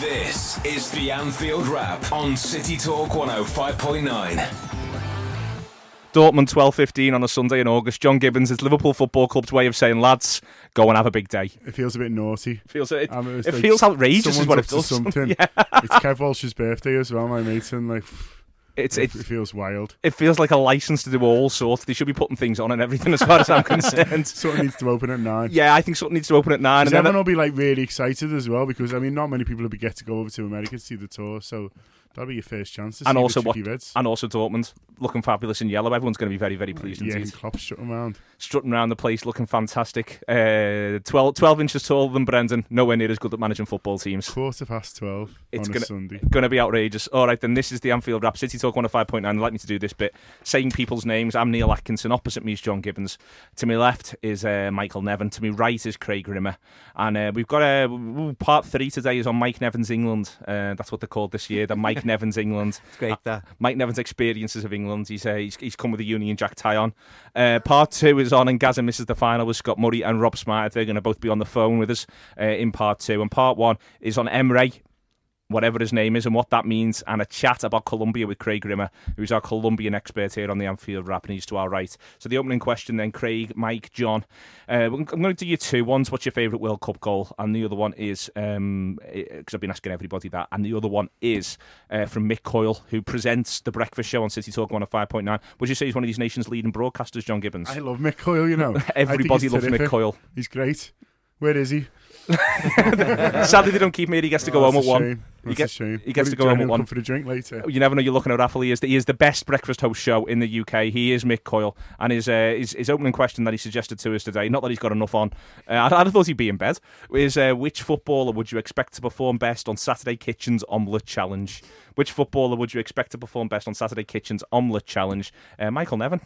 This is the Anfield Wrap on City Talk 105.9. Dortmund 12-15 on a Sunday in August. John Gibbons is Liverpool Football Club's way of saying, lads, go and have a big day. It feels a bit naughty. Feels it, Um, it's it like feels outrageous, is what it to does. Something. yeah. It's Kev Walsh's birthday as well, my mate, and like It's it, it feels wild. it feels like a license to do all sorts. They should be putting things on and everything, as far as I'm concerned. Something needs to open at nine. Yeah, I think something needs to open at nine. And then everyone will be like really excited as well because I mean, not many people will be get to go over to America to see the tour, so that'll be your first chance to and see also what, Reds. and also Dortmund looking fabulous in yellow. Everyone's going to be very, very pleased yeah, indeed. Klopp strutting around. Strutting around the place, looking fantastic. Uh, 12, 12 inches taller than Brendan. Nowhere near as good at managing football teams. Quarter past twelve It's on gonna- a Sunday. Going to be outrageous. All right, then this is the Anfield Wrap City Talk 105.9. I'd like me to do this bit. Saying people's names. I'm Neil Atkinson. Opposite me is John Gibbons. To my left is uh, Michael Nevin. To my right is Craig Rimmer. And uh, we've got a uh, part three today is on Mike Nevin's England. Uh, that's what they're called this year. The Mike Nevin's England. It's great that. Mike Nevin's experiences of England. He's uh, he's, he's come with a Union Jack tie on. Uh, part two is on, and Gazza misses the final with Scott Murray and Rob Smyth. They're going to both be on the phone with us uh, in part two. And part one is on Emre, whatever his name is, and what that means, and a chat about Colombia with Craig Rimmer, who's our Colombian expert here on the Anfield Wrap, and he's to our right. So the opening question then, Craig, Mike, John. Uh, I'm going to do you two. One's what's your favourite World Cup goal, and the other one is because I've been asking everybody that, and the other one is uh, from Mick Coyle, who presents the breakfast show on City Talk 105.9. Would you say he's one of these nation's leading broadcasters, John Gibbons? I love Mick Coyle, you know. Everybody loves Mick. Coyle. He's great. Where is he? Sadly, they don't keep me. He gets to go Oh, home at one. He That's gets- a shame. he gets to go home at one. for a drink later. You never know. You're looking at Raffle. He is the, he is the best breakfast host show in the UK. He is Mick Coyle, and his uh, his, his opening question that he suggested to us today. Not that he's got enough on. Uh, I'd, I'd have thought he'd be in bed. Is uh, which footballer would you expect to perform best on Saturday Kitchen's omelette challenge? Which footballer would you expect to perform best on Saturday Kitchen's omelette challenge? Uh, Michael Nevin.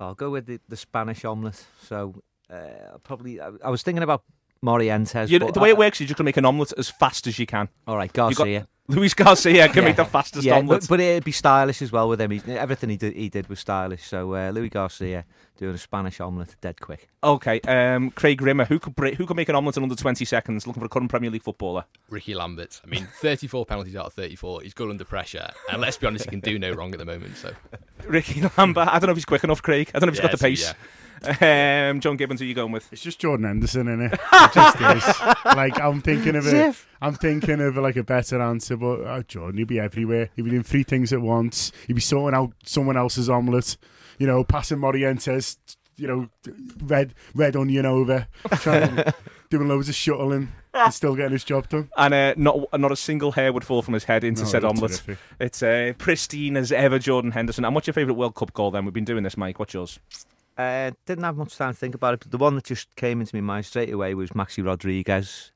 I'll go with the, the Spanish omelette. So uh, probably, I, I was thinking about Morientes. You, but the way I- it works is you're just going to make an omelette as fast as you can. All right, You got- Garcia. Luis Garcia can Yeah. make the fastest yeah, omelette. but, but it'd be stylish as well with him. He, everything he did, he did was stylish. So uh, Luis Garcia doing a Spanish omelette, dead quick. Okay, um, Craig Rimmer, who could break, who could make an omelette in under 20 seconds? Looking for a current Premier League footballer. Ricky Lambert. I mean, 34 penalties out of 34. He's good under pressure. And let's be honest, he can do no wrong at the moment. So Ricky Lambert. I don't know if he's quick enough, Craig. I don't know if he's got the Yeah, so, pace. Um, John Gibbons, who are you going with? It's just Jordan Henderson, innit? It just is. Like I'm thinking of it. I'm thinking of like a better answer, but uh, Jordan, he'd be everywhere. He'd be doing three things at once. He'd be sorting out someone else's omelette. You know, passing Morientes. You know, red red onion over, trying, doing loads of shuttling, and still getting his job done. And uh, not not a single hair would fall from his head into No, said omelette. terrific. It's uh, pristine as ever, Jordan Henderson. And what's your favourite World Cup goal then? We've been doing this, Mike. What's yours? Uh, didn't have much time to think about it, but the one that just came into my mind straight away was Maxi Rodriguez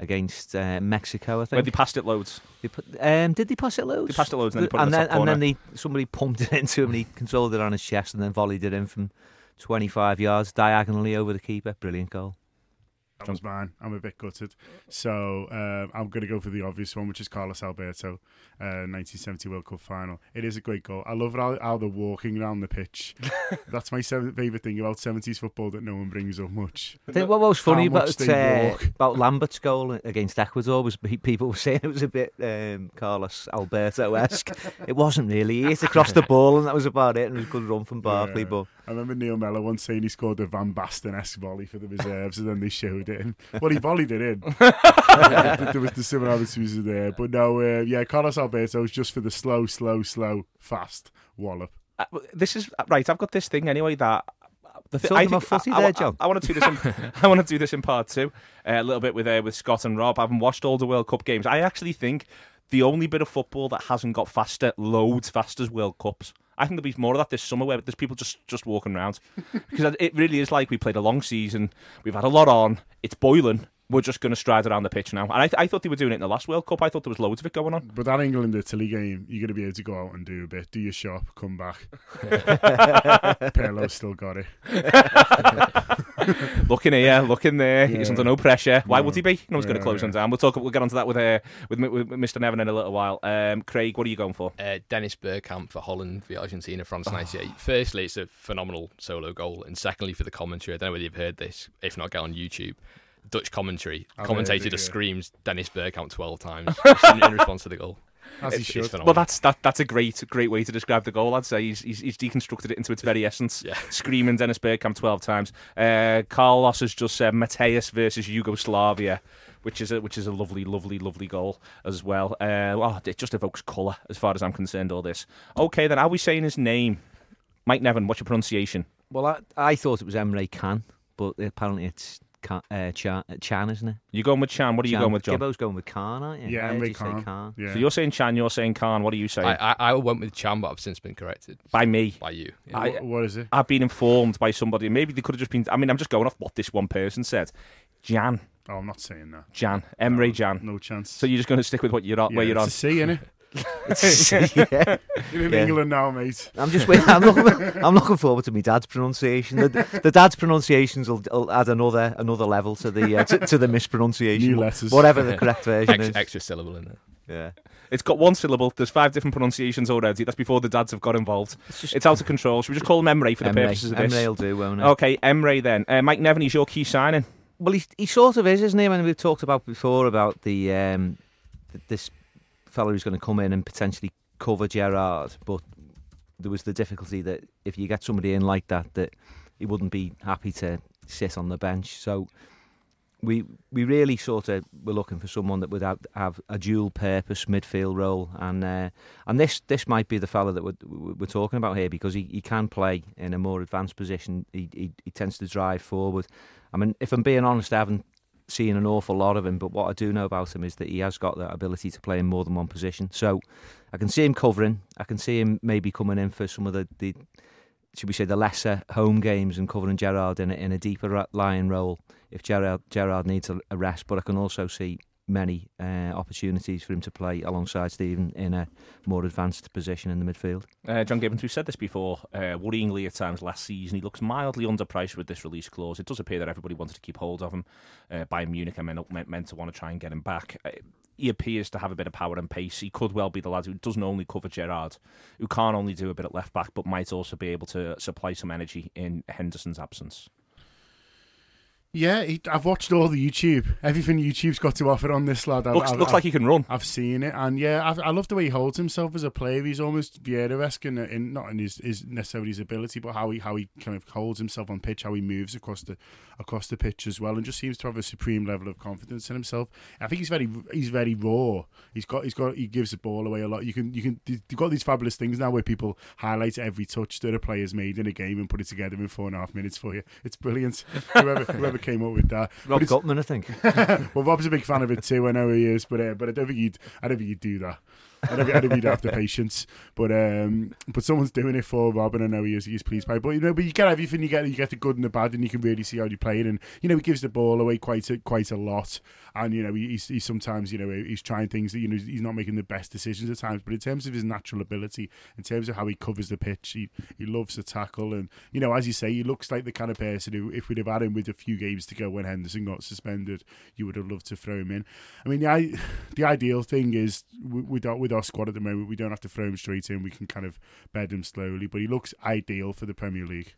against uh, Mexico. I Where think. they passed it loads. They put, um, did they pass it loads? They passed it loads and then they put it and the then, and then they, somebody pumped it into him and he controlled it on his chest and then volleyed it in from 25 yards diagonally over the keeper. Brilliant goal. That was mine. I'm a bit gutted. So um, I'm going to go for the obvious one, which is Carlos Alberto, uh, 1970 World Cup final. It is a great goal. I love how, how they're walking around the pitch. That's my seven, favourite thing about 70s football that no one brings up much. I think what was funny about uh, about Lambert's goal against Ecuador was people were saying it was a bit um, Carlos Alberto esque. it wasn't really. He hit across the ball and that was about it. And it was a good run from Barkley, Yeah. but I remember Neil Mellor once saying he scored a Van Basten-esque volley for the reserves, and then they showed it. And, well, he volleyed it in. there was the similarities there. But no, uh, yeah, Carlos Alberto is just for the slow, slow, slow, fast wallop. Uh, this is right. I've got this thing anyway that. The thi- Talking I think- I, I, there, I- John. I, want to do this. In, I want to do this in part two, uh, a little bit with uh, with Scott and Rob. I haven't watched all the World Cup games. I actually think the only bit of football that hasn't got faster, loads faster, is World Cups. I think there'll be more of that this summer where there's people just just walking around because it really is like we played a long season. We've had a lot on. It's boiling. We're just going to stride around the pitch now. And I, th- I thought they were doing it in the last World Cup. I thought there was loads of it going on. But that England Italy game, you're going to be able to go out and do a bit, do your shop, come back. Pirlo's still got it. Looking here, looking there. He's Yeah. under no pressure. Why No. would he be? No one's going to Yeah, close him down. We'll talk. We'll get onto that with uh, with, with Mr. Nevin in a little while. Um, Craig, what are you going for? Uh, Dennis Bergkamp for Holland v Argentina, France Oh. 98. Firstly, it's a phenomenal solo goal. And secondly, for the commentary, I don't know whether you've heard this. If not, get on YouTube. Dutch commentary. Oh, commentator there just we screams Dennis Bergkamp 12 times in, in response to the goal. As he should. Well, that's that. That's a great, great way to describe the goal. I'd say he's he's, he's deconstructed it into its very essence. Yeah. Screaming Dennis Bergkamp twelve times. Uh, Carlos has just said Matthäus versus Yugoslavia, which is a which is a lovely, lovely, lovely goal as well. Uh, well, it just evokes colour as far as I'm concerned. All this. Okay, then. Are we saying his name? Mike Nevin. What's your pronunciation? Well, I, I thought it was Emre Can, but apparently it's Can, uh, Chan, Chan, isn't it? You're going with Chan? What are you going with, John? Gibbo's going with Khan, aren't you? Yeah, I heard Emre you say Khan. Yeah. So you're saying Chan. You're saying Khan. What are you saying? I, I, I went with Chan, but I've since been corrected By me. by you. Yeah. I- What- what is it? I've been informed by somebody. Maybe they could have just been. I mean, I'm just going off what this one person said. Jan, Oh, I'm not saying that. Jan, Emre Jan. No chance. So you're just going to stick with what you're on, yeah, where you're it's on. a C, innit? yeah. You're in Yeah. England now, mate. I'm just waiting. I'm looking, I'm looking forward to my dad's pronunciation. The, the dad's pronunciations will, will add another another level to the uh, to, to the mispronunciation. New letters. whatever the correct version Ex- is. extra syllable in there. Yeah. It's got one syllable. There's five different pronunciations already. That's before the dads have got involved. It's, just, it's out of control. Should we just call him Emre for the Emre. purposes of this? Emre will do, won't it? Okay, Emre then. Uh, Mike Nevin, he's your key signing. Well, he, he sort of is, isn't he? I mean, we've talked about before about the um, this fellow who's going to come in and potentially cover Gerrard, but there was the difficulty that if you get somebody in like that, that he wouldn't be happy to sit on the bench. So we we really sort of were looking for someone that would have, have a dual purpose midfield role, and uh, and this this might be the fella that we're, we're talking about here because he, he can play in a more advanced position. He, he he tends to drive forward. I mean, if I'm being honest, I haven't seen an awful lot of him, but what I do know about him is that he has got that ability to play in more than one position. So I can see him covering. I can see him maybe coming in for some of the, the should we say, the lesser home games and covering Gerrard in a, in a deeper lying role if Gerrard Gerrard needs a rest. But I can also see many uh, opportunities for him to play alongside Steven in a more advanced position in the midfield. Uh, John Gibbons, we've said this before, uh, worryingly at times last season. He looks mildly underpriced with this release clause. It does appear that everybody wanted to keep hold of him. Uh, Bayern Munich meant, meant, meant to want to try and get him back. Uh, he appears to have a bit of power and pace. He could well be the lad who doesn't only cover Gerrard, who can't only do a bit at left back, but might also be able to supply some energy in Henderson's absence. Yeah, he, I've watched all the YouTube. Everything YouTube's got to offer on this lad. I've, Looks, I've, looks I've, like he can run. I've seen it, and yeah, I've, I love the way he holds himself as a player. He's almost Vieira-esque in, in not in his, his necessarily his ability, but how he how he kind of holds himself on pitch, how he moves across the across the pitch as well, and just seems to have a supreme level of confidence in himself. I think he's very he's very raw. He's got he's got he gives the ball away a lot. You can you can you've got these fabulous things now where people highlight every touch that a player's made in a game and put it together in four and a half minutes for you. It's brilliant. whoever whoever came up with that. Rob Gutmann, I think. well, Rob's a big fan of it too. I know he is, but uh, but I don't think you'd I don't think you'd do that. I don't, think- I don't think he'd have the patience. But um, but someone's doing it for Rob, and I know he is. He's pleased by. it. But you know, but you get everything. You get you get the good and the bad, and you can really see how he playing. And you know, he gives the ball away quite a, quite a lot. And you know, he, he's, he's sometimes you know he's trying things that you know he's not making the best decisions at times. But in terms of his natural ability, in terms of how he covers the pitch, he he loves to tackle. And you know, as you say, he looks like the kind of person who, if we'd have had him with a few games to go when Henderson got suspended, you would have loved to throw him in. I mean, the the ideal thing is w- with with our squad at the moment, we don't have to throw him straight in. We can kind of bed him slowly, but he looks ideal for the Premier League.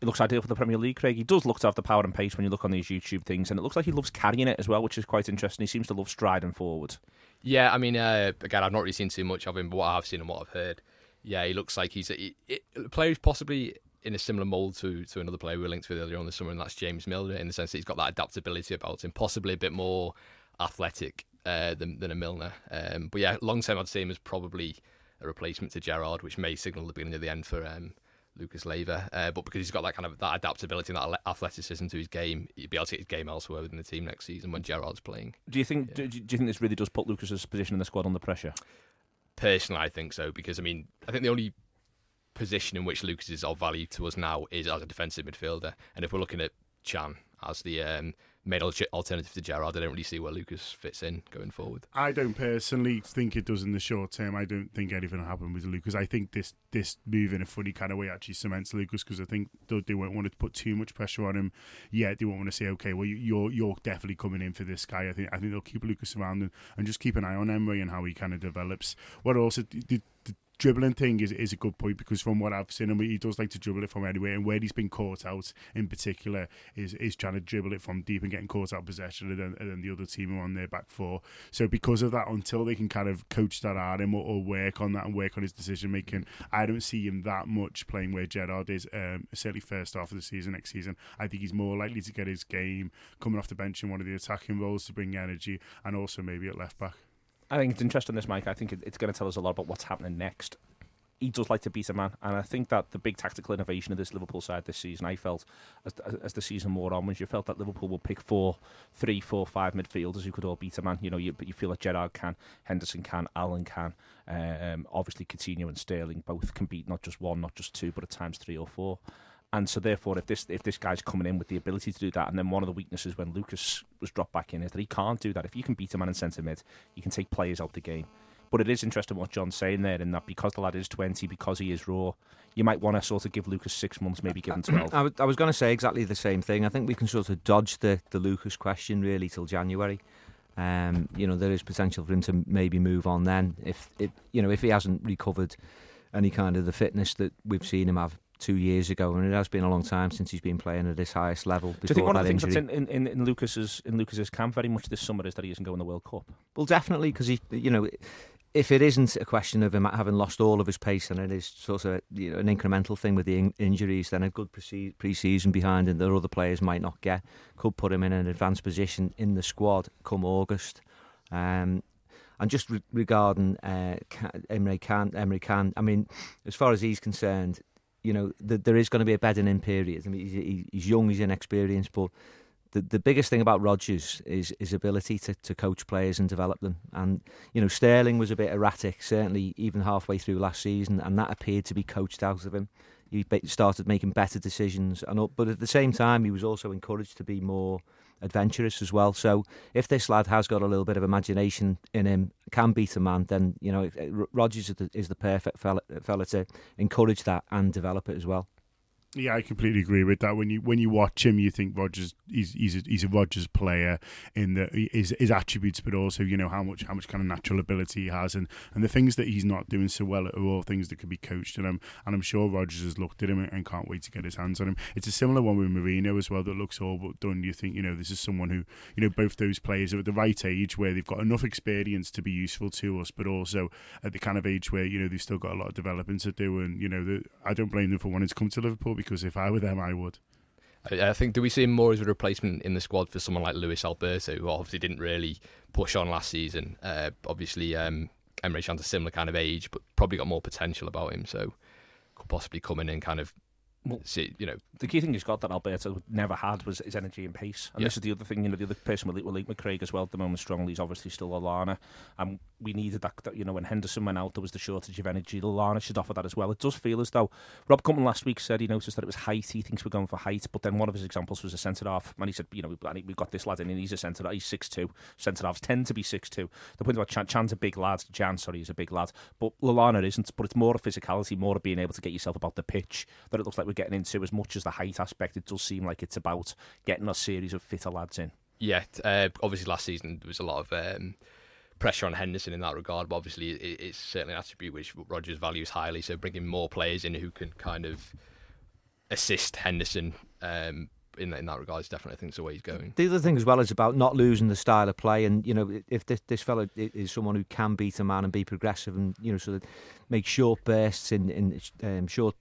It looks ideal for the Premier League, Craig. He does look to have the power and pace when you look on these YouTube things, and it looks like he loves carrying it as well, which is quite interesting. He seems to love striding forward. Yeah, I mean, uh, again, I've not really seen too much of him, but what I've seen and what I've heard, yeah, he looks like he's a, he, he- a player who's possibly in a similar mould to, to another player we were linked with earlier on this summer, and that's James Milner, in the sense that he's got that adaptability about him, possibly a bit more athletic uh, than, than a Milner. Um, but yeah, long term, I'd say him as probably a replacement to Gerrard, which may signal the beginning of the end for um, Lucas Leiva. Uh, but because he's got that kind of that adaptability and that athleticism to his game, he'd be able to get his game elsewhere within the team next season when Gerrard's playing. Do you think? Do, do you think this really does put Lucas's position in the squad under pressure? Personally, I think so because I mean, I think the only position in which Lucas is of value to us now is as a defensive midfielder, and if we're looking at Chan as the um, main al- alternative to Gerrard, I don't really see where Lucas fits in going forward. I don't personally think it does in the short term. I don't think anything will happen with Lucas. I think this this move in a funny kind of way actually cements Lucas because I think they, they won't want to put too much pressure on him yet. They won't want to say, okay, well you, you're you're definitely coming in for this guy. I think I think they'll keep Lucas around and, and just keep an eye on Emre and how he kind of develops. What also the, dribbling thing is, is a good point because from what I've seen him, he does like to dribble it from anywhere, and where he's been caught out in particular is is trying to dribble it from deep and getting caught out possession, and then, and then the other team are on their back four. So because of that, until they can kind of coach that out him or, or work on that and work on his decision making, I don't see him that much playing where Gerrard is. Um, certainly first half of the season next season, I think he's more likely to get his game coming off the bench in one of the attacking roles to bring energy, and also maybe at left back. I think it's interesting, this, Mike. I think it, it's going to tell us a lot about what's happening next. He does like to beat a man, and I think that the big tactical innovation of this Liverpool side this season, I felt as, as the season wore on, was you felt that Liverpool would pick four, three, four, five midfielders who could all beat a man. You know, you, you feel that Gerrard can, Henderson can, Allen can, um, obviously Coutinho and Sterling both can beat not just one, not just two, but at times three or four. And so, therefore, if this if this guy's coming in with the ability to do that, and then one of the weaknesses when Lucas was dropped back in is that he can't do that. If you can beat a man in centre mid, you can take players out of the game. But it is interesting what John's saying there, in that because the lad is 20, because he is raw, you might want to sort of give Lucas six months, maybe give him 12. I, I was going to say exactly the same thing. I think we can sort of dodge the, the Lucas question really till January. Um, you know, there is potential for him to maybe move on then if it, you know, if he hasn't recovered any kind of the fitness that we've seen him have two years ago, and it has been a long time since he's been playing at this highest level. Do you think one of the things injury. that's in, in, in Lucas's in Lucas's camp very much this summer is that he isn't going to the World Cup? Well, definitely because he, you know, if it isn't a question of him having lost all of his pace and it is sort of you know, an incremental thing with the in- injuries, then a good pre- pre-season behind him that other players might not get could put him in an advanced position in the squad come August. Um, and just re- regarding uh, Emre Can, Emre Can, I mean, as far as he's concerned, you know, the, there is going to be a bedding in period. I mean, he's, he's young, he's inexperienced, but the, the biggest thing about Rodgers is his ability to, to coach players and develop them. And, you know, Sterling was a bit erratic, certainly even halfway through last season, and that appeared to be coached out of him. He started making better decisions, and but at the same time, he was also encouraged to be more adventurous as well. So if this lad has got a little bit of imagination in him, can beat a man, then you know Rodgers is the, is the perfect fella, fella to encourage that and develop it as well. Yeah, I completely agree with that. When you when you watch him, you think Rodgers he's he's a, he's a Rodgers player in the his, his attributes, but also you know how much how much kind of natural ability he has, and, and the things that he's not doing so well are all things that could be coached. And I'm and I'm sure Rodgers has looked at him and can't wait to get his hands on him. It's a similar one with Moreno as well that looks all but done. You think you know this is someone who you know both those players are at the right age where they've got enough experience to be useful to us, but also at the kind of age where you know they've still got a lot of developing to do. And you know the, I don't blame them for wanting to come to Liverpool because if I were them, I would. I think do we see him more as a replacement in the squad for someone like Luis Alberto, who obviously didn't really push on last season. Uh, obviously, um, Emre Can's a similar kind of age, but probably got more potential about him, so could possibly come in and kind of well, see, you know, the key thing he's got that Alberto never had was his energy and pace. And yeah. this is the other thing, you know, the other person with, with Luke McCraig as well at the moment strongly is obviously still Lallana. And we needed that, that, you know, when Henderson went out, there was the shortage of energy. Lallana should offer that as well. It does feel as though Rob Compton last week said he noticed that it was height. He thinks we're going for height. But then one of his examples was a centre half. And he said, you know, we've got this lad in and he's a centre He's 6'2. Centre halves tend to be 6'2. The point about Can, Can's a big lad. Jan, sorry, he's a big lad. But Lallana isn't. But it's more of physicality, more of being able to get yourself about the pitch that it looks like we're getting into as much much as the height aspect, it does seem like it's about getting a series of fitter lads in. Yeah, uh, obviously last season there was a lot of um, pressure on Henderson in that regard, but obviously it, it's certainly an attribute which Rodgers values highly. So bringing more players in who can kind of assist Henderson um, in, in that regard is definitely I think it's the way he's going. The other thing as well is about not losing the style of play, and you know if this this fellow is someone who can beat a man and be progressive, and you know sort of make short bursts in in um, short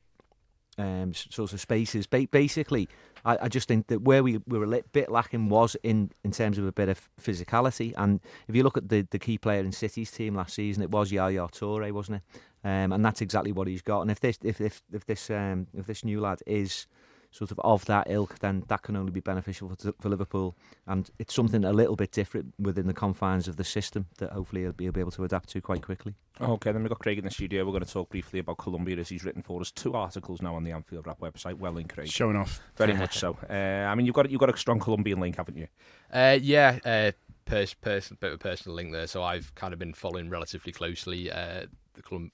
um, sorts of spaces. Ba- basically, I, I, just think that where we, we were a bit lacking was in, in terms of a bit of physicality. And if you look at the, the key player in City's team last season, it was Yaya Toure, wasn't it? Um, and that's exactly what he's got. And if this if if, if this um, if this new lad is sort of of that ilk, then that can only be beneficial for, for Liverpool. And it's something a little bit different within the confines of the system that hopefully he'll be able to adapt to quite quickly. Okay, then we've got Craig in the studio. We're going to talk briefly about Colombia as he's written for us two articles now on the Anfield Wrap website. Well in, Craig. Showing off. Very much so. Uh, I mean, you've got you've got a strong Colombian link, haven't you? Uh, yeah, uh, pers- pers- bit of a personal link there. So I've kind of been following relatively closely uh, the Colum-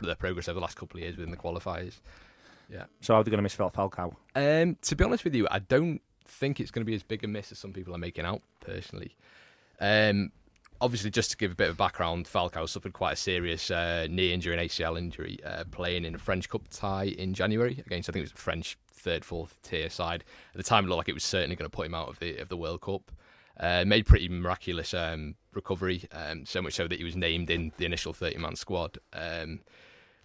their progress over the last couple of years within the qualifiers. Yeah. So are they going to miss Falcao? Um, to be honest with you, I don't think it's going to be as big a miss as some people are making out. Personally, um, obviously, just to give a bit of background, Falcao suffered quite a serious uh, knee injury and ACL injury uh, playing in a French Cup tie in January against I think it was a French third, fourth tier side. At the time, it looked like it was certainly going to put him out of the of the World Cup. Uh, made pretty miraculous um, recovery, um, so much so that he was named in the initial 30 man squad. Um,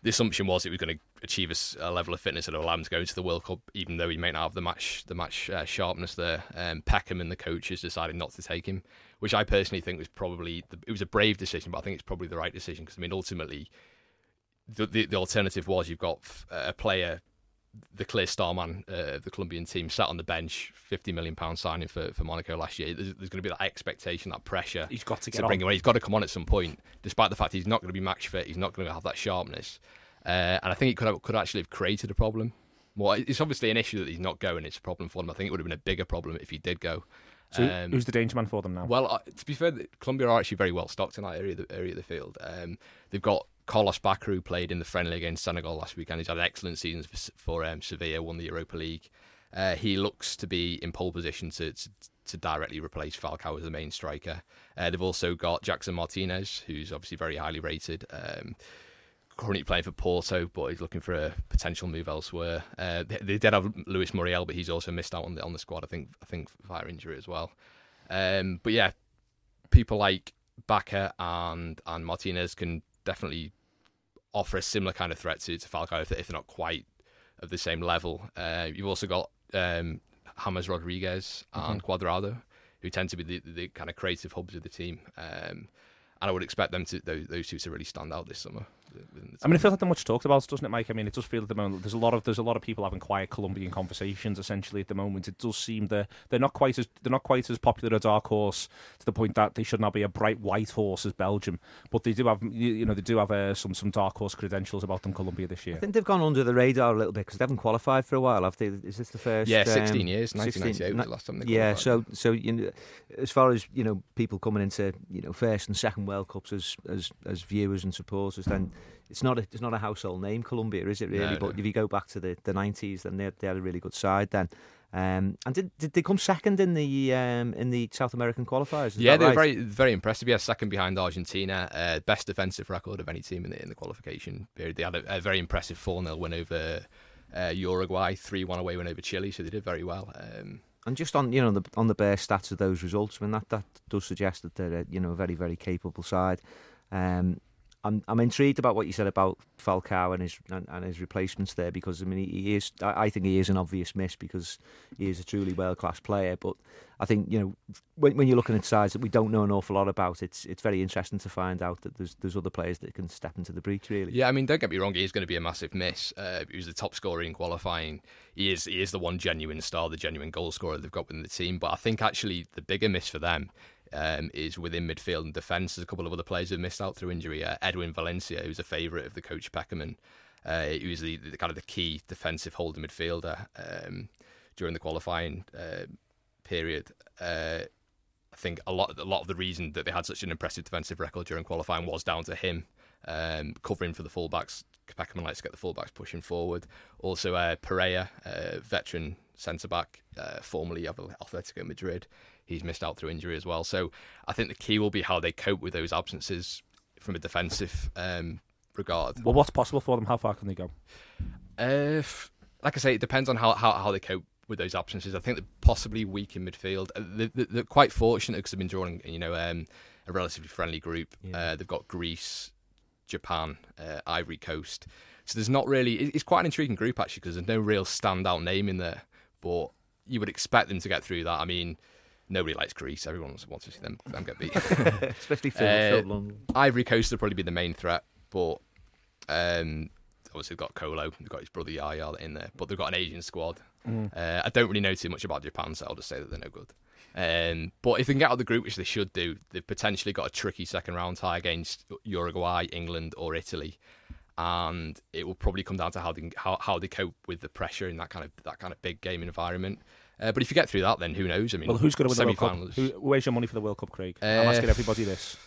the assumption was it was going to achieve a, a, level of fitness that would allow him to go into the World Cup, even though he may not have the match the match uh, sharpness there. Um, Pékerman and the coaches decided not to take him, which I personally think was probably the, it was a brave decision, but I think it's probably the right decision because I mean ultimately the, the, the alternative was you've got a player the clear star man uh, of the Colombian team sat on the bench, fifty million pound signing for, for Monaco last year. There's, there's, going to be that expectation, that pressure. He's got to get to bring on. him. He's got to come on at some point, despite the fact he's not going to be match fit. He's not going to have that sharpness, uh, and I think it could have, could actually have created a problem. Well, it's obviously an issue that he's not going. It's a problem for them. I think it would have been a bigger problem if he did go. So um, who's the danger man for them now? Well, uh, to be fair, Colombia are actually very well stocked in that area of the, area of the field. Um, they've got Carlos Bacca played in the friendly against Senegal last weekend. He's had excellent seasons for, for um, Sevilla, won the Europa League. Uh, he looks to be in pole position to, to, to directly replace Falcao as the main striker. Uh, they've also got Jackson Martinez, who's obviously very highly rated. Um, currently playing for Porto, but he's looking for a potential move elsewhere. Uh, they, they, did have Luis Muriel, but he's also missed out on the on the squad. I think I think via injury as well. Um, but yeah, people like Bacca and and Martinez can definitely offer a similar kind of threat to, to Falcao if, if they're not quite of the same level. Uh, you've also got um, James Rodriguez and mm-hmm. Cuadrado, who tend to be the, the, kind of creative hubs of the team. Um, and I would expect them to those, those two to really stand out this summer. I mean, it feels like they're much talked about, doesn't it, Mike? I mean, it does feel at the moment there's a lot of there's a lot of people having quiet Colombian conversations. Essentially, at the moment, it does seem that they're not quite as they're not quite as popular a dark horse to the point that they should not be a bright white horse as Belgium. But they do have you know they do have uh, some some dark horse credentials about them. Colombia this year. I think they've gone under the radar a little bit because they haven't qualified for a while. Have they? Is this the first? Yeah, 16 um, years. 1998 was the last time they Yeah, so so you know, as far as you know, people coming into you know first and second World Cups as as as viewers and supporters, then it's not a it's not a household name, Colombia, is it really? No, but no. if you go back to the, the 90s, then they, they had a really good side then. Um, and did, did they come second in the um, in the South American qualifiers? Is yeah, they're right? very very impressive. Yeah, second behind Argentina, uh, best defensive record of any team in the in the qualification period. They had a, a very impressive four 0 win over uh, Uruguay, three one away win over Chile, so they did very well. Um, and just on you know the on the bare stats of those results, I mean that, that does suggest that they're a, you know a very very capable side. Um, I'm I'm intrigued about what you said about Falcao and his and, and his replacements there because I mean he, he is I, I think he is an obvious miss because he is a truly world class player. But I think you know when, when you're looking at sides that we don't know an awful lot about, it's it's very interesting to find out that there's there's other players that can step into the breach. Really. Yeah, I mean, don't get me wrong, he is going to be a massive miss. Uh, he was the top scorer in qualifying. He is he is the one genuine star, the genuine goal scorer they've got within the team. But I think actually the bigger miss for them um, is within midfield and defence. There's a couple of other players who missed out through injury. Uh, Edwin Valencia, who's a favourite of the coach Pékerman, uh, he was the, the, kind of the key defensive holding midfielder um, during the qualifying uh, period. Uh, I think a lot, a lot of the reason that they had such an impressive defensive record during qualifying was down to him um, covering for the fullbacks. Pékerman likes to get the fullbacks pushing forward. Also, uh, Perea, uh, veteran centre back, uh, formerly of Atletico Madrid, he's missed out through injury as well. So I think the key will be how they cope with those absences from a defensive um, regard. Well, what's possible for them? How far can they go? Uh, like I say, it depends on how, how, how they cope with those absences. I think they're possibly weak in midfield. Uh, they're, they're quite fortunate because they've been drawing, you know, um, a relatively friendly group. Yeah. Uh, they've got Greece, Japan, uh, Ivory Coast. So there's not really. It's quite an intriguing group actually because there's no real standout name in there. But you would expect them to get through that. I mean, nobody likes Greece. Everyone wants to see them, them get beat. Especially Phil, uh, Phil London. Ivory Coast will probably be the main threat, but um, obviously they've got Kolo, they've got his brother Yaya in there, but they've got an Asian squad. Mm. Uh, I don't really know too much about Japan, so I'll just say that they're no good. Um, but if they can get out of the group, which they should do, they've potentially got a tricky second round tie against Uruguay, England, or Italy. And it will probably come down to how they how, how they cope with the pressure in that kind of that kind of big game environment. Uh, but if you get through that, then who knows? I mean, well, who's going to win the World Cup? Who, where's your money for the World Cup, Craig? Uh, I'm asking everybody this.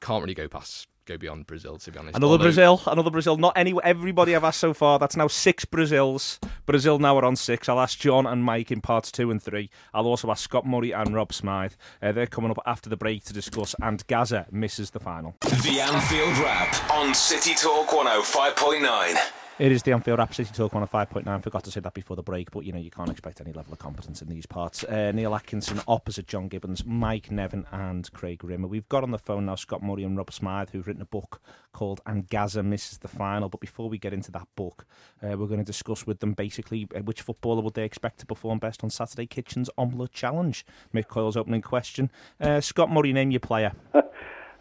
Can't really go past go beyond Brazil. To be honest, Another Although- Brazil, another Brazil. Not any everybody I've asked so far. That's now six Brazils. Brazil now are on six. I'll ask John and Mike in parts two and three. I'll also ask Scott Murray and Rob Smyth. Uh, they're coming up after the break to discuss. And Gazza misses the final. The Anfield Wrap on City Talk 105.9. It is the Anfield Wrap City Talk on a 5.9. Forgot to say that before the break, but you know, you can't expect any level of competence in these parts. Uh, Neil Atkinson opposite John Gibbons, Mike Nevin, and Craig Rimmer. We've got on the phone now Scott Murray and Rob Smyth, who've written a book called And Gazza Misses the Final. But before we get into that book, uh, we're going to discuss with them basically uh, which footballer would they expect to perform best on Saturday Kitchen's Omelette Challenge. Mick Coyle's opening question. Uh, Scott Murray, name your player.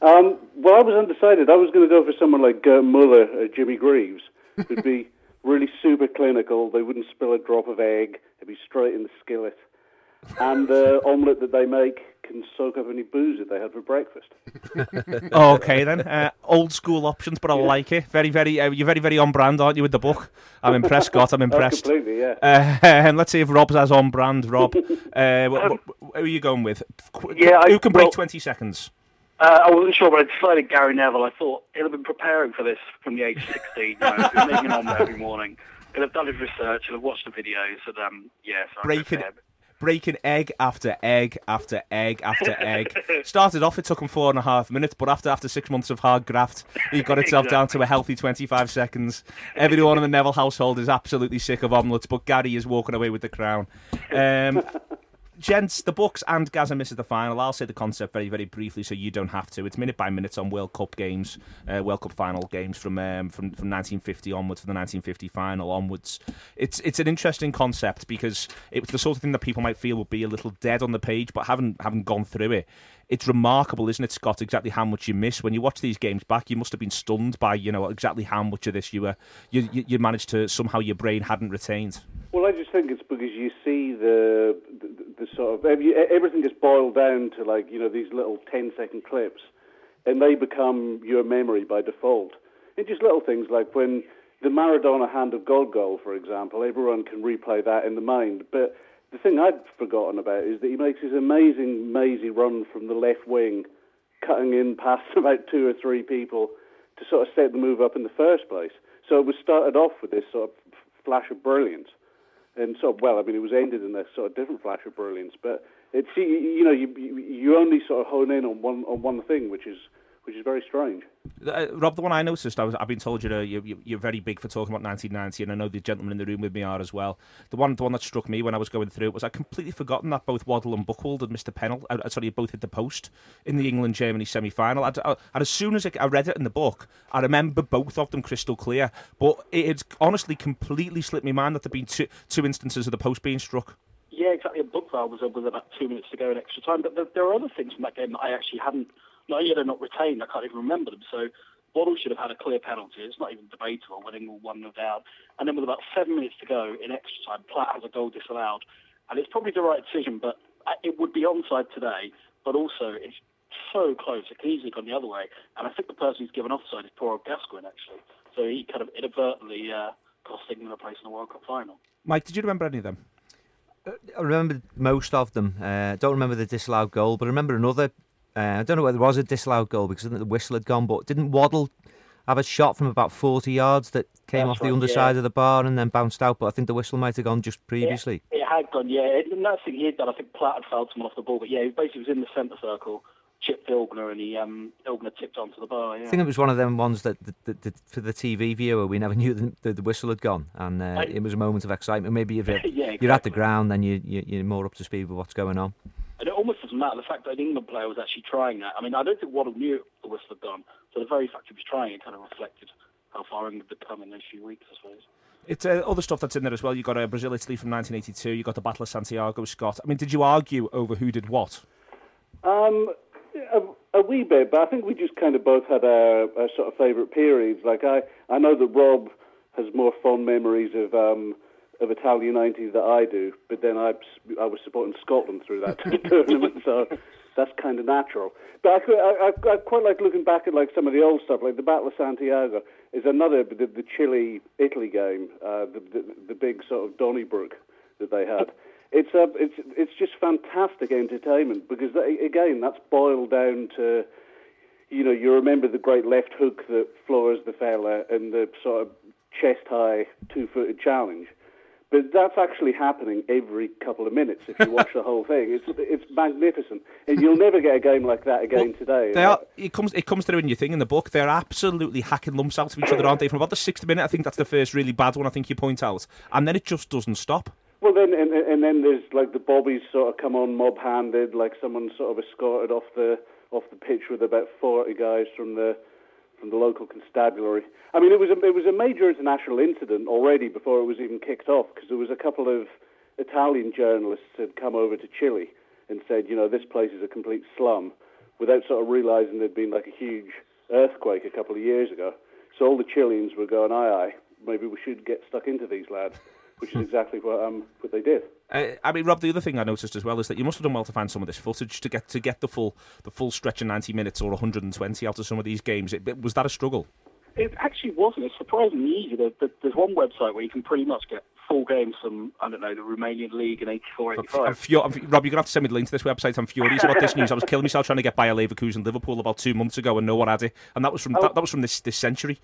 Um, well, I was undecided. I was going to go for someone like Gerd Müller or Jimmy Greaves, who'd be really super clinical. They wouldn't spill a drop of egg. They'd be straight in the skillet. And the omelette that they make can soak up any booze that they had for breakfast. okay then, uh, old school options, but I like it. Very, very, uh, you're very, very on brand, aren't you, with the book? I'm impressed, Scott. I'm Oh, impressed. completely, yeah. Uh, and let's see if Rob's as on brand. Rob, uh, wh- wh- who are you going with? Qu- Yeah, I- who can break well- 20 seconds? Uh, I wasn't sure, but I decided Gary Neville. I thought he'll have been preparing for this from the age of 16. You know, he's been making an omelette every morning. He'll have done his research. He'll have watched the videos. And, um, yeah, so Breaking, breaking egg after egg after egg after egg. Started off, it took him four and a half minutes, but after after six months of hard graft, he got itself down to a healthy 25 seconds. Everyone in the Neville household is absolutely sick of omelettes, but Gary is walking away with the crown. Um, gents, the books and Gazza misses the final. I'll say the concept very, very briefly, so you don't have to. It's minute by minute on World Cup games, uh, World Cup final games from um, from from 1950 onwards, from the 1950 final onwards. It's it's an interesting concept because it's the sort of thing that people might feel would be a little dead on the page, but haven't haven't gone through it. It's remarkable, isn't it, Scott? Exactly how much you miss when you watch these games back. You must have been stunned by, you know, exactly how much of this you were, you you, you managed to somehow your brain hadn't retained. Well, I just think it's because you see the the, the sort of every, everything is boiled down to like you know these little 10 second clips, and they become your memory by default. And just little things like when the Maradona hand of God goal, for example, everyone can replay that in the mind. But the thing I'd forgotten about is that he makes this amazing, mazy run from the left wing, cutting in past about two or three people to sort of set the move up in the first place. So it was started off with this sort of flash of brilliance and so well, I mean, it was ended in a sort of different flash of brilliance. But it's you, know you you only sort of hone in on one on one thing, which is which is very strange. Uh, Rob, the one I noticed, I was, I've been told you're, you you- you're very big for talking about 1990, and I know the gentlemen in the room with me are as well. The one, the one that struck me when I was going through it was I'd completely forgotten that both Waddle and Buchwald had missed a penalty. Uh, sorry, both hit the post in the England Germany semi final. And as soon as I read it in the book, I remember both of them crystal clear. But it had honestly completely slipped my mind that there'd been two, two instances of the post being struck. Yeah, exactly. A Buchwald was, was about two minutes to go in extra time. But there, there are other things from that game that I actually hadn't, not only had I not retained, I can't even remember them. So Waddle should have had a clear penalty. It's not even debatable, winning all 1 0 down. And then with about seven minutes to go in extra time, Platt has a goal disallowed. And it's probably the right decision, but uh, it would be onside today. But also, it's so close. It could easily gone the other way. And I think the person who's given offside is poor old Gascoigne, actually. So he kind of inadvertently uh, cost England a place in the World Cup final. Mike, did you remember any of them? I remember most of them. Uh, don't remember the disallowed goal, but I remember another. Uh, I don't know whether it was a disallowed goal because I think the whistle had gone, but didn't Waddle have a shot from about 40 yards that came That's off the right, underside yeah. of the bar and then bounced out? But I think the whistle might have gone just previously. It, it had gone, yeah. It, and that's the thing he had done. I think Platt had fouled someone off the ball, but yeah, he basically was in the centre circle, chipped Ilgner, and he um, Ilgner tipped onto the bar. Yeah. I think it was one of them ones that, that, that, that for the TV viewer we never knew the, the, the whistle had gone, and uh, I- it was a moment of excitement. Maybe if you're, Yeah, you're at the ground, then you, you you're more up to speed with what's going on. And it almost doesn't matter the fact that an England player was actually trying that. I mean, I don't think Waddle knew the whistle had gone, so the very fact he was trying it kind of reflected how far England had come in those few weeks, I suppose. It's uh, other stuff that's in there as well. You got uh, Brazil Italy from 1982. You got the Battle of Santiago, Scott. I mean, did you argue over who did what? Um, a, a wee bit, but I think we just kind of both had our, our sort of favourite periods. Like I, I know that Rob has more fond memories of um, of Italia '90s that I do, but then I, I was supporting Scotland through that tournament, so that's kind of natural. But I, I, I, quite like looking back at like some of the old stuff, like the Battle of Santiago is another the, the Chile Italy game, uh, the, the the big sort of Donnybrook that they had. It's a, it's it's just fantastic entertainment because that, again that's boiled down to you know, you remember the great left hook that floors the fella and the sort of chest high two footed challenge. But that's actually happening every couple of minutes if you watch the whole thing. It's it's magnificent, and you'll never get a game like that again today. They are, it comes it comes through in your thing in the book. They're absolutely hacking lumps out of each other, aren't they? From about the sixth minute, I think that's the first really bad one. I think you point out, and then it just doesn't stop. Well, then and, and then there's like the bobbies sort of come on mob-handed, like someone sort of escorted off the off the pitch with about forty guys from the from the local constabulary. I mean, it was a, it was a major international incident already before it was even kicked off because there was a couple of Italian journalists had come over to Chile and said, you know, this place is a complete slum, without sort of realizing there'd been like a huge earthquake a couple of years ago. So all the Chileans were going, aye, aye, maybe we should get stuck into these lads, which is exactly what um what they did. Uh, I mean, Rob, the other thing I noticed as well is that you must have done well to find some of this footage to get to get the full the full stretch of ninety minutes or one hundred and twenty out of some of these games. It, was that a struggle? It actually wasn't. It's surprisingly easy. There, there's one website where you can pretty much get full games from I don't know the Romanian league in 84, 85. I'm fu- I'm, Rob, you're gonna have to send me the link to this website. I'm furious about this news. I was killing myself trying to get Bayer Leverkusen Liverpool about two months ago, and no one had it. And that was from oh. that, that was from this this century.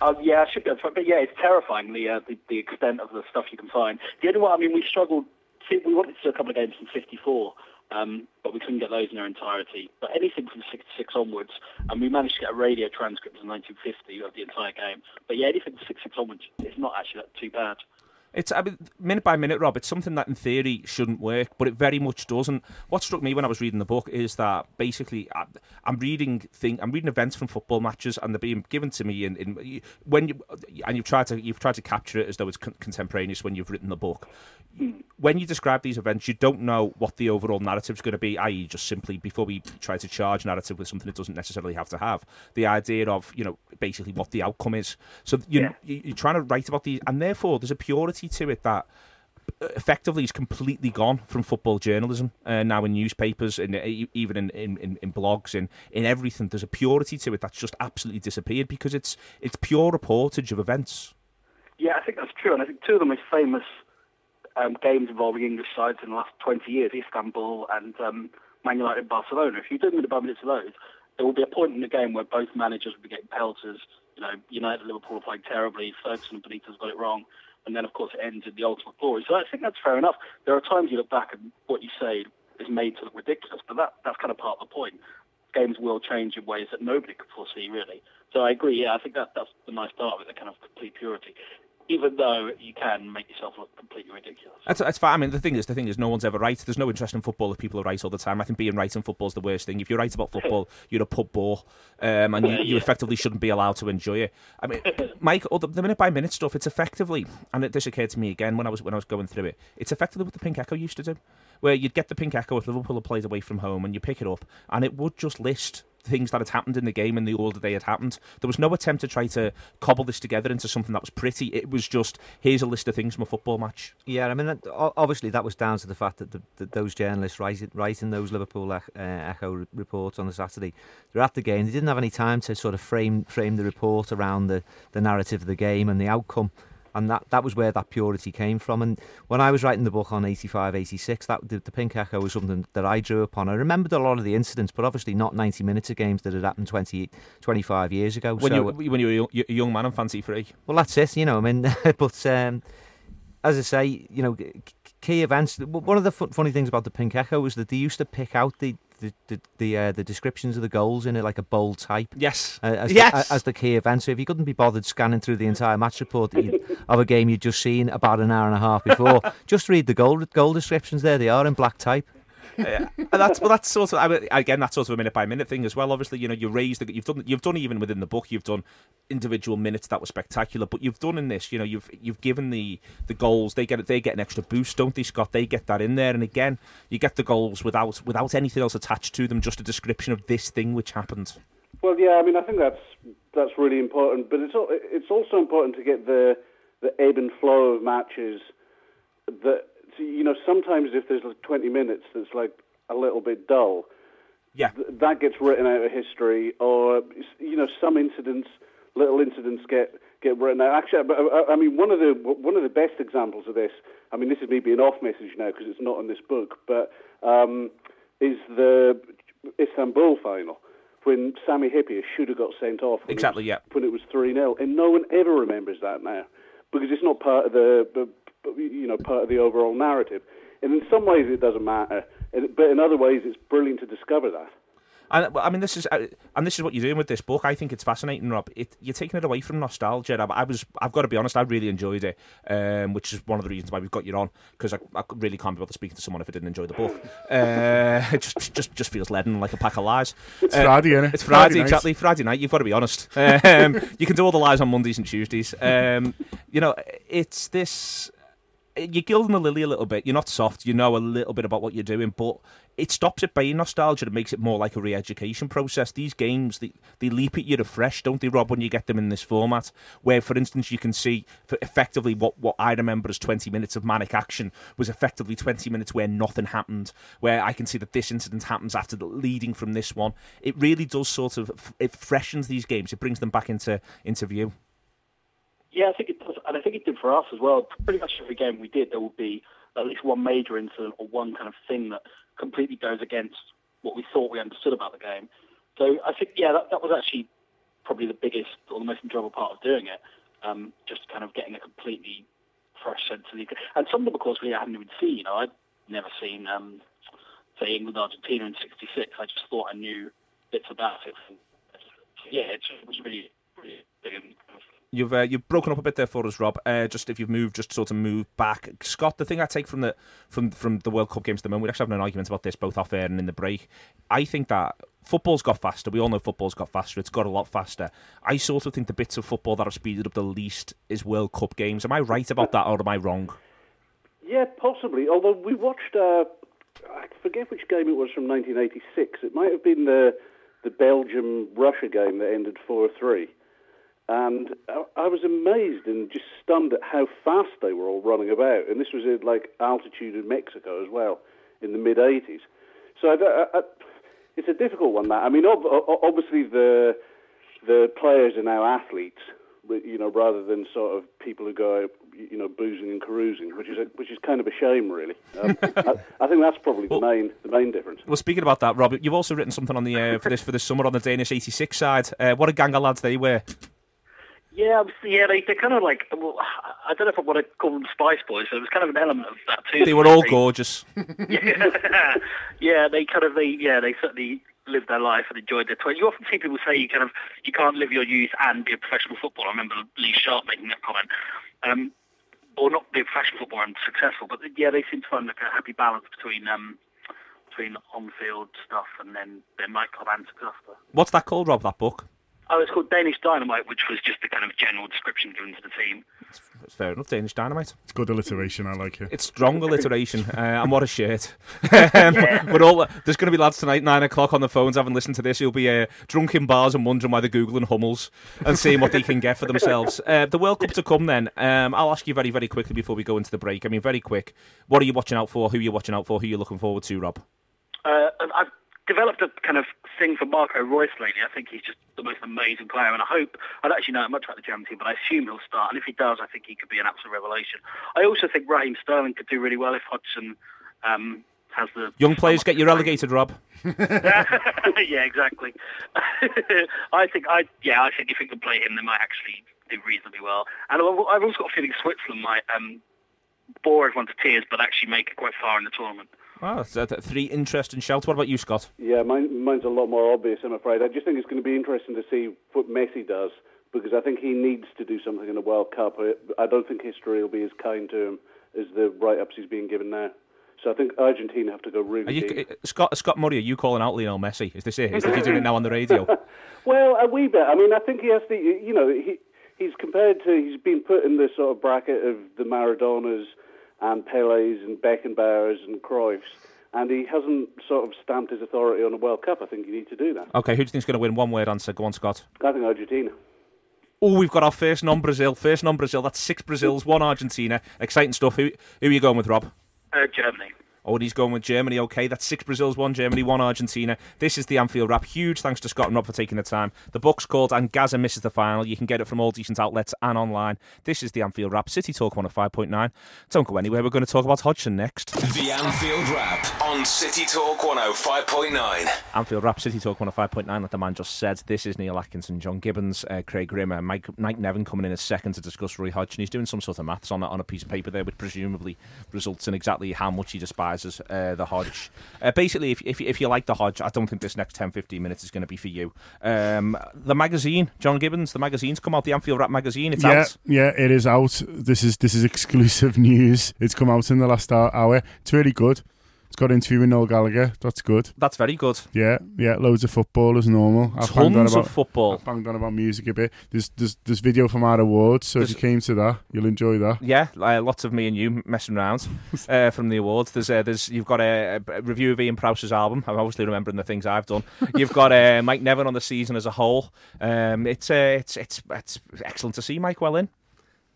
Uh, yeah, I should go. But yeah, it's terrifying the, uh, the the extent of the stuff you can find. The only one, I mean, we struggled we wanted to do a couple of games from 54, um, but we couldn't get those in their entirety. But anything from 66 onwards, and we managed to get a radio transcript in 1950 of the entire game. But yeah, anything from 66 onwards is not actually that too bad. It's I mean, minute by minute, Rob. It's something that in theory shouldn't work, but it very much doesn't. What struck me when I was reading the book is that basically I'm reading thing, I'm reading events from football matches, and they're being given to me in, in when you and you've tried to you've tried to capture it as though it's contemporaneous when you've written the book when you describe these events, you don't know what the overall narrative is going to be, i.e., just simply before we try to charge narrative with something it doesn't necessarily have to have. The idea of, you know, basically what the outcome is. So you, yeah. you're trying to write about these, and therefore there's a purity to it that effectively is completely gone from football journalism uh, now in newspapers and even in, in, in, blogs and in everything. There's a purity to it that's just absolutely disappeared because it's it's pure reportage of events. Yeah, I think that's true, and I think two of the most famous um, games involving English sides in the last 20 years, Istanbul and um, Man United Barcelona. If you do minute by minute of those, there will be a point in the game where both managers will be getting pelters. You know, United Liverpool are playing terribly. Ferguson and Benitez got it wrong. And then, of course, it ends in the ultimate glory. So I think that's fair enough. There are times you look back and what you say is made to look ridiculous, but that, that's kind of part of the point. Games will change in ways that nobody could foresee, really. So I agree. Yeah, I think that that's the nice part of it, the kind of complete purity even though you can make yourself look completely ridiculous. That's, that's fine. I mean, the thing is, the thing is, no one's ever right. There's no interest in football if people are right all the time. I think being right in football is the worst thing. If you're right about football, you're a pub bore, um, and you, you effectively shouldn't be allowed to enjoy it. I mean, Mike, the, the minute by minute stuff, it's effectively, and it, this occurred to me again when I was when I was going through it. It's effectively what the Pink Echo used to do, where you'd get the Pink Echo if Liverpool had played away from home, and you pick it up, and it would just list things that had happened in the game in the order they had happened. There was no attempt to try to cobble this together into something that was pretty. It was just here's a list of things from a football match. Yeah, I mean, obviously that was down to the fact that, the, that those journalists writing, writing those Liverpool uh, Echo reports on the Saturday, they're at the game. They didn't have any time to sort of frame frame the report around the, the narrative of the game and the outcome and that, that was where that purity came from. And when I was writing the book on 85, 86, that, the, the Pink Echo was something that I drew upon. I remembered a lot of the incidents, but obviously not 90 minutes of games that had happened 20, 25 years ago. When, so, you, when you were a young man and fancy free. Well, that's it, you know, I mean, but um, as I say, you know, key events. One of the funny things about the Pink Echo was that they used to pick out the the the the, uh, the, descriptions of the goals in it like a bold type. Yes. Uh, as yes. The, as the key event. So if you couldn't be bothered scanning through the entire match report of a game you'd just seen about an hour and a half before, just read the goal goal descriptions. There they are in black type yeah. that's well, that's sort of again that's sort of a minute by minute thing as well. Obviously, you know, you raised you've done you've done even within the book, you've done individual minutes that were spectacular, but you've done in this, you know, you've you've given the the goals they get they get an extra boost, don't they, Scott? They get that in there, and again, you get the goals without without anything else attached to them, just a description of this thing which happened. Well, yeah, I mean, I think that's that's really important, but it's it's also important to get the the ebb and flow of matches that you know, sometimes if there's like 20 minutes that's like a little bit dull, yeah, th- that gets written out of history. Or you know, some incidents, little incidents get get written out. Actually, I, I mean, one of the one of the best examples of this. I mean, this is me being off message now because it's not in this book, but um, is the Istanbul final when Sami Hyypiä should have got sent off. Exactly, was- yeah. When it was 3 0. And no one ever remembers that now because it's not part of the, the- you know, part of the overall narrative. And in some ways it doesn't matter, but in other ways it's brilliant to discover that. And I mean, this is uh, and this is what you're doing with this book. I think it's fascinating, Rob. It, you're taking it away from nostalgia. I, I was, I've got to be honest, I really enjoyed it, um, which is one of the reasons why we've got you on because I, I really can't be able to speak to someone if I didn't enjoy the book. Uh, it just, just, just feels leaden like a pack of lies. It's Uh, Friday, innit? It's Friday, night. exactly. Friday night. You've got to be honest. Um, you can do all the lies on Mondays and Tuesdays. Um, you know, it's this. Eh, you're gilding the lily a little bit. You're not soft. You know a little bit about what you're doing, but it stops it being nostalgia. It makes it more like a re-education process. These games, they, they leap at you afresh, don't they, Rob? When you get them in this format, where, for instance, you can see effectively what what I remember as 20 minutes of manic action was effectively 20 minutes where nothing happened. Where I can see that this incident happens after the leading from this one. It really does sort of it freshens these games. It brings them back into into view. Yeah, I think it does, and I think it did for us as well. Pretty much every game we did, there will be at least one major incident or one kind of thing that completely goes against what we thought we understood about the game. So I think, yeah, that, that was actually probably the biggest or the most enjoyable part of doing it. Um, just kind of getting a completely fresh sense of the and some of them, of course, we hadn't even seen. You know, I'd never seen, um, say, England Argentina in '66. I just thought I knew bits about it. Yeah, it was really, really big and kind of You've uh, you've broken up a bit there for us, Rob. Uh, just if you've moved, just sort of move back. Scott, the thing I take from the from from the World Cup games at the moment, we're actually having an argument about this both off air and in the break. I think that football's got faster. We all know football's got faster. It's got a lot faster. I sort of think the bits of football that have speeded up the least is World Cup games. Am I right about that, or am I wrong? Yeah, possibly. Although we watched, uh, I forget which game it was from 1986. It might have been the the Belgium Russia game that ended four three, and I, was amazed and just stunned at how fast they were all running about. And this was at like altitude in Mexico as well in the mid 80s. So I, I, it's a difficult one. That I mean, ob- obviously the the players are now athletes, but, you know, rather than sort of people who go, out, you know, boozing and carousing, which is a, which is kind of a shame, really. Um, I, I think that's probably the main the main difference. Well, speaking about that, Rob, you've also written something on the uh, for this for this summer on the Danish '86 side. Uh, what a gang of lads they were. Yeah, yeah, they, they're kind of like, well, I don't know if I want to call them Spice Boys, but it was kind of an element of that too. They were all They- gorgeous. yeah, yeah, they kind of, they, yeah, they certainly lived their life and enjoyed their 20. You often see people say you kind of, you can't live your youth and be a professional footballer. I remember Lee Sharpe making that comment. Um, or not be a professional footballer and successful, but yeah, they seem to find like a happy balance between um, between on-field stuff and then their nightclub and success stuff. What's that called, Rob? That book? Oh, it's called Danish Dynamite, which was just the kind of general description given to the team. It's fair enough. Danish Dynamite. It's good alliteration. I like it. It's strong alliteration, uh, and what a shirt! um, We're all there's going to be lads tonight nine o'clock on the phones having listened to this. you'll be uh, drunk in bars and wondering why they're googling Hummels and seeing what they can get for themselves. Uh, the World Cup to come. Then um, I'll ask you very very quickly before we go into the break. I mean, very quick. What are you watching out for? Who are you watching out for? Who are you looking forward to, Rob? Uh, I've developed a kind of thing for Marco Reus lately. I think he's just the most amazing player, and I hope I don't actually know much about the German team, but I assume he'll start. And if he does, I think he could be an absolute revelation. I also think Raheem Sterling could do really well if Hodgson um, has the Young players get you relegated, Rob. yeah, exactly. I think I yeah I think if we can play him, they might actually do reasonably well. And I've I've also got a feeling Switzerland might um, bore everyone to tears, but actually make it quite far in the tournament. Wow, that's, three interesting shouts. What about you, Scott? Yeah, mine, mine's a lot more obvious, I'm afraid. I just think it's going to be interesting to see what Messi does because I think he needs to do something in the World Cup. I- don't think history will be as kind to him as the write-ups he's being given now. So I think Argentina have to go really you, deep. uh, Scott Scott Murray? Are you calling out Lionel Messi? Is this it? Is he doing it now on the radio? Well, a wee bit. I mean, I think he has to. You know, he he's compared to. He's been put in the sort of bracket of the Maradonas and Pelés and Beckenbauers and Cruyffs, and he hasn't sort of stamped his authority on the World Cup. I think you need to do that. Okay, who do you think's going to win? One word answer. Go on, Scott. I think Argentina. Oh, we've got our first non-Brazil. First non-Brazil. That's six Brazils, one Argentina. Exciting stuff. Who who are you going with, Rob? Uh, Germany. Oh, and he's going with Germany. Okay, that's six Brazils, one Germany, one Argentina. This is the Anfield Wrap. Huge thanks to Scott and Rob for taking the time. The book's called And Gazza Misses the Final. You can get it from all decent outlets and online. This is the Anfield Wrap. City Talk 105.9. Don't go anywhere. We're going to talk about Hodgson next. The Anfield Wrap on City Talk 105.9. Anfield Wrap, City Talk 105.9, like the man just said. This is Neil Atkinson, John Gibbons, uh, Craig Rimmer, Mike, Mike Nevin coming in a second to discuss Roy Hodgson. He's doing some sort of maths on, a- on a piece of paper there, which presumably results in exactly how much he despises uh, the Hodge. Uh, basically, if, if, if you like the Hodge, I don't think this next 10 15 minutes is going to be for you. Um, the magazine, John Gibbons, the magazine's come out, the Anfield Wrap magazine. It's yeah, out. yeah, it is out. This is this is exclusive news. It's come out in the last hour. It's really good. It's got an interview with Noel Gallagher. That's good. That's very good. Yeah, yeah, loads of football as normal. I've Tons about, of football. I've banged on about music a bit. There's there's there's video from our awards, so if you came to that, you'll enjoy that. Yeah, uh, lots of me and you messing around uh, from the awards. There's, uh, there's, you've got a, a review of Ian Prowse's album. I'm obviously remembering the things I've done. You've got uh, Mike Nevin on the season as a whole. Um, it's, uh, it's, it's, it's excellent to see Mike well in.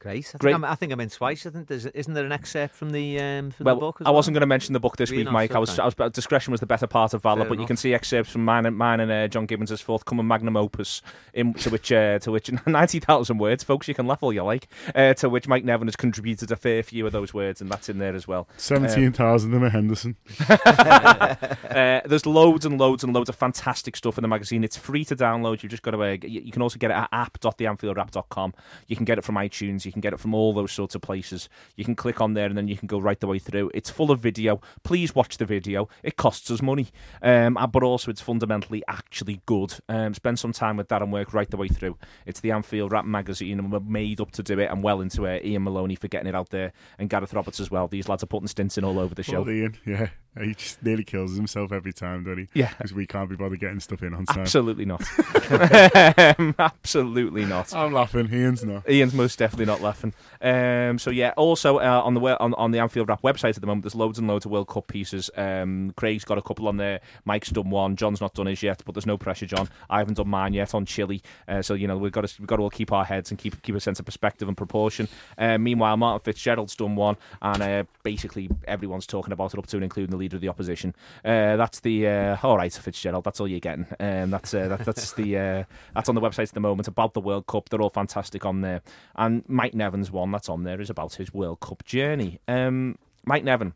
Great. I think, Great. I'm, I think I'm in twice. I think there's, isn't there an excerpt from the um, from well, the book? As I wasn't going to mention the book this Were you week. Mike. I was, I was, discretion was the better part of valor, Fair but you can see excerpts from mine and mine and uh, John Gibbons' forthcoming magnum opus, in, to which, uh, to which ninety thousand words, folks. You can laugh all you like. Uh, to which Mike Nevin has contributed a fair few of those words, and that's in there as well. Seventeen thousand in a Henderson. Uh, there's loads and loads and loads of fantastic stuff in the magazine. It's free to download. You've just got to. Uh, you you can also get it at app.theanfieldwrap.com. You can get it from iTunes. You can get it from all those sorts of places. You can click on there and then you can go right the way through. It's full of video. Please watch the video. It costs us money, um, but also it's fundamentally actually good. Um, spend some time with that and work right the way through. It's the Anfield Wrap magazine, and we're made up to do it. And well into it. Ian Maloney for getting it out there, and Gareth Roberts as well. These lads are putting stints in all over the show. Poor Ian, yeah, he just nearly kills himself every time, doesn't he? Yeah. because we can't be bothered getting stuff in on time. Absolutely not. um, absolutely not. I'm laughing. Ian's not. Ian's most definitely not laughing. Um, so yeah, also uh, on the on, on the Anfield Wrap website at the moment, there's loads and loads of World Cup pieces. Um, Craig's got a couple on there. Mike's done one. John's not done his yet, but there's no pressure, John. I haven't done mine yet on Chile. Uh, so you know we've got to we've got to all keep our heads and keep keep a sense of perspective and proportion. Uh, meanwhile, Martin Fitzgerald's done one, and uh, basically everyone's talking about it up to and including the leader of the opposition. Uh, that's the uh, all right, Fitzgerald. That's all you're getting. Um, that's uh, that, that's the uh, that's on the website at the moment about the World Cup. They're all fantastic on there. And Mike Nevin's one that's on there is about his World Cup journey. Um, Mike Nevin,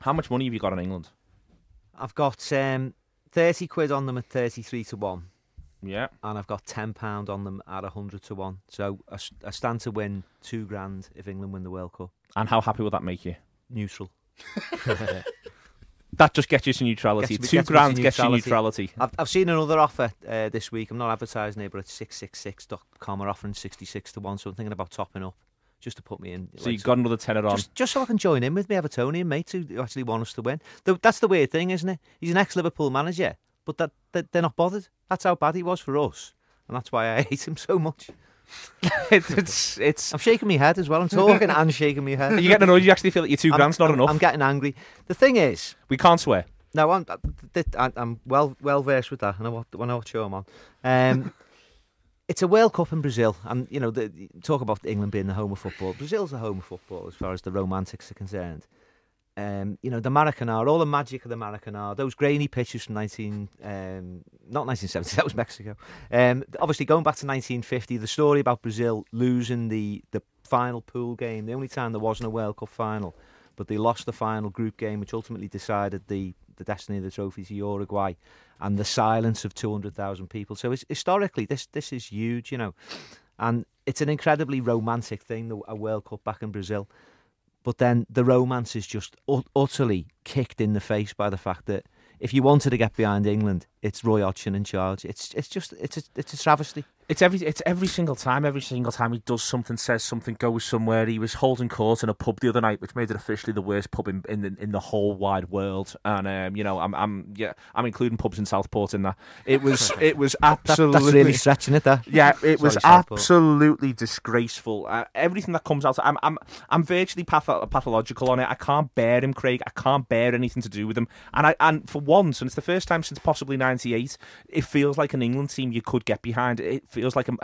how much money have you got in England? I've got um, thirty quid on them at thirty-three to one, Yeah, and I've got ten pound on them at hundred to one. So I stand to win two grand if England win the World Cup. and how happy will that make you? Neutral. That just gets you to neutrality. Gets Two gets grand gets you neutrality. neutrality. I've, I've seen another offer uh, this week. I'm not advertising it, but it's 666.com are offering 66 to 1, so I'm thinking about topping up just to put me in. So like, you've got another tenner on. just, just so I can join in with my Evertonian mates who who actually want us to win. Th- That's the weird thing, isn't it? He's an ex-Liverpool manager, but that, that they're not bothered. That's how bad he was for us, and that's why I hate him so much. it's it's, it's I'm shaking my head as well. I'm talking and shaking my head. you getting annoyed. You actually feel that your 2 I'm- grand's not I'm- enough. I'm getting angry. The thing is, we can't swear. No, I'm I- I'm well well versed with that, and I know what, I show I'm on. Um, it's a World Cup in Brazil, and you know, the, talk about England being the home of football. Brazil's the home of football as far as the romantics are concerned. Um, you know, the Maracanã, all the magic of the Maracanã, those grainy pitches from 19, um, not 1970, that was Mexico. Um, obviously, going back to 1950, the story about Brazil losing the, the final pool game, the only time there wasn't a World Cup final, but they lost the final group game, which ultimately decided the, the destiny of the trophy to Uruguay, and the silence of 200,000 people. So historically, this this is huge, you know, and it's an incredibly romantic thing, a World Cup back in Brazil. But then the romance is just ut- utterly kicked in the face by the fact that if you wanted to get behind England, it's Roy Hodgson in charge. It's it's just it's a, it's a travesty. It's every it's every single time. Every single time he does something, says something, goes somewhere. He was holding court in a pub the other night, which made it officially the worst pub in in the, in the whole wide world. And um, you know, I'm I'm yeah, I'm including pubs in Southport in that. It was it was That, absolutely that's really stretching it. That Yeah, it was Southport. absolutely disgraceful. Uh, everything that comes out, I'm, I'm, I'm virtually patho- pathological on it. I can't bear him, Craig. I can't bear anything to do with him. And I, and for once, and it's the first time since possibly '98, It feels like an England team you could get behind. It feels like a,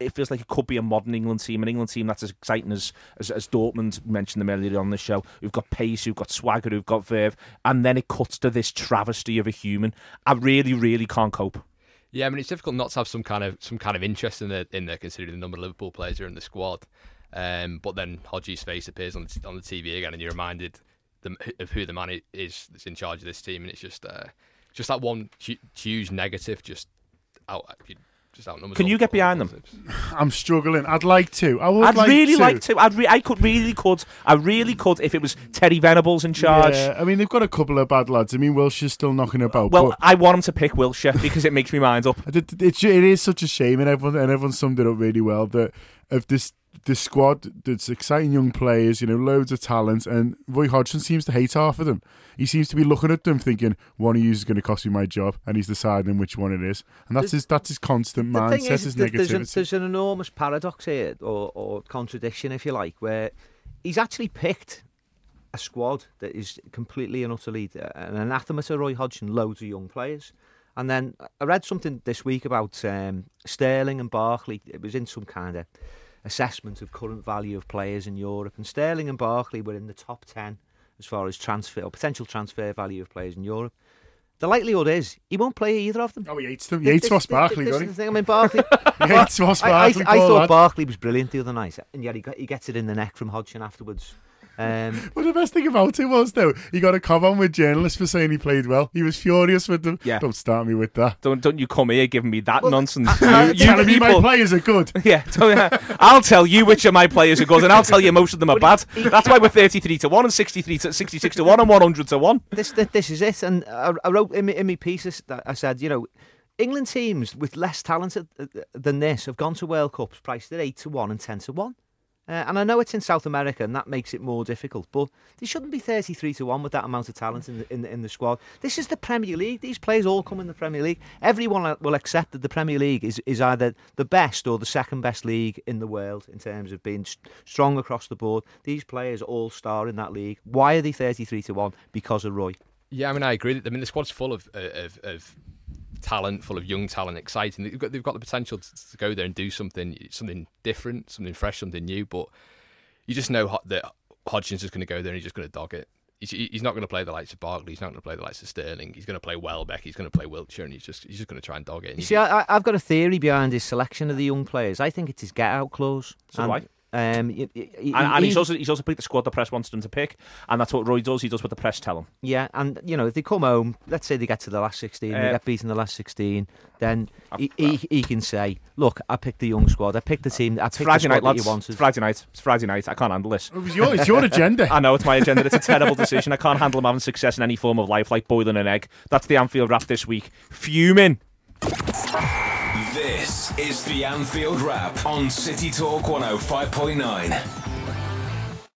it feels like it could be a modern England team, an England team that's as exciting as as, as Dortmund mentioned them earlier on the show. Who've got pace, who've got swagger, who've got verve, and then it cuts to this travesty of a human. I really, really can't cope. Yeah, I mean it's difficult not to have some kind of some kind of interest in the in there, considering the number of Liverpool players are in the squad. Um, but then Hodgie's face appears on the, on the TV again, and you're reminded the, of who the man is that's in charge of this team, and it's just uh, just that one huge negative, just out. Just outnumbers Can you get behind them? I'm struggling. I'd like to. I would I'd like really to. like to. I'd re- I could really could. I really could if it was Teddy Venables in charge. Yeah, I mean they've got a couple of bad lads. I mean Wilshere's still knocking about. Well, but I want him to pick Wilshere because it makes me mind up. it, it, it is such a shame, and everyone and everyone summed it up really well. That of this the squad that's exciting young players, you know, loads of talent, and Roy Hodgson seems to hate half of them. He seems to be looking at them thinking one of you is going to cost me my job, and he's deciding which one it is, and that's his that's his constant mindset, is, his th- there's, negativity. an, there's an enormous paradox here, or, or contradiction, if you like, where he's actually picked a squad that is completely and utterly uh, an anathema to Roy Hodgson, loads of young players. And then I read something this week about um, Sterling and Barkley. It was in some kind of assessment of current value of players in Europe, and Sterling and Barkley were in the top ten as far as transfer or potential transfer value of players in Europe. The likelihood is he won't play either of them. oh, he hates them. He hates Ross Barkley, This doesn't is he? the thing. I mean, Barkley. He hates Ross I, I, Barkley. I thought lad. Barkley was brilliant the other night, and yet he, got, he gets it in the neck from Hodgson afterwards. Um, But the best thing about it was though, he got a cover on with journalists for saying he played well. He was furious with them. Yeah. Don't start me with that. Don't don't you come here giving me that nonsense. You're you, telling me my players are good. Yeah, don't- yeah. I'll tell you which of my players are good, and I'll tell you most of them are bad. That's why we're thirty-three to one, and sixty-three to sixty-six to one, and one hundred to one. this, this this is it. And I, I wrote in my, in my piece that I said, you know, England teams with less talent uh, than this have gone to World Cups priced at eight to one and ten to one. Uh, and I know it's in South America, and that makes it more difficult. But they shouldn't be thirty-three to one with that amount of talent in the, in the, in the squad. This is the Premier League. These players all come in the Premier League. Everyone will accept that the Premier League is, is either the best or the second best league in the world in terms of being strong across the board. These players all star in that league. Why are they thirty-three to one? Because of Roy. Yeah, I mean, I agree. That I mean, the squad's full of of, of talent, full of young talent, exciting. They've got, they've got the potential to, to go there and do something, something different, something fresh, something new. But you just know that Hodgson's just going to go there and he's just going to dog it. He's, he's not going to play the likes of Barkley. He's not going to play the likes of Sterling. He's going to play Welbeck. He's going to play Wilshere, and he's just he's just going to try and dog it. And You see, I, I've got a theory behind his selection of the young players. I think it's his get-out clause. So do I. Um, y- y- y- And, and he's he- also he's also picked the squad the press wants him to pick, and that's what Roy does. He does what the press tell him. yeah, and you know, if they come home, let's say they get to the last sixteen, they Uh, get beaten the last sixteen, then I've- he, he, he can say, "Look, I picked the young squad. I picked the team. I picked the Friday squad night, that lads. you It's wanted." Friday night. It's Friday night. I can't handle this. It was your, it's your agenda. I know it's my agenda. It's a terrible decision. I can't handle him having success in any form of life, like boiling an egg. That's the Anfield Wrap this week. Fuming. This is the Anfield Wrap on City Talk 105.9.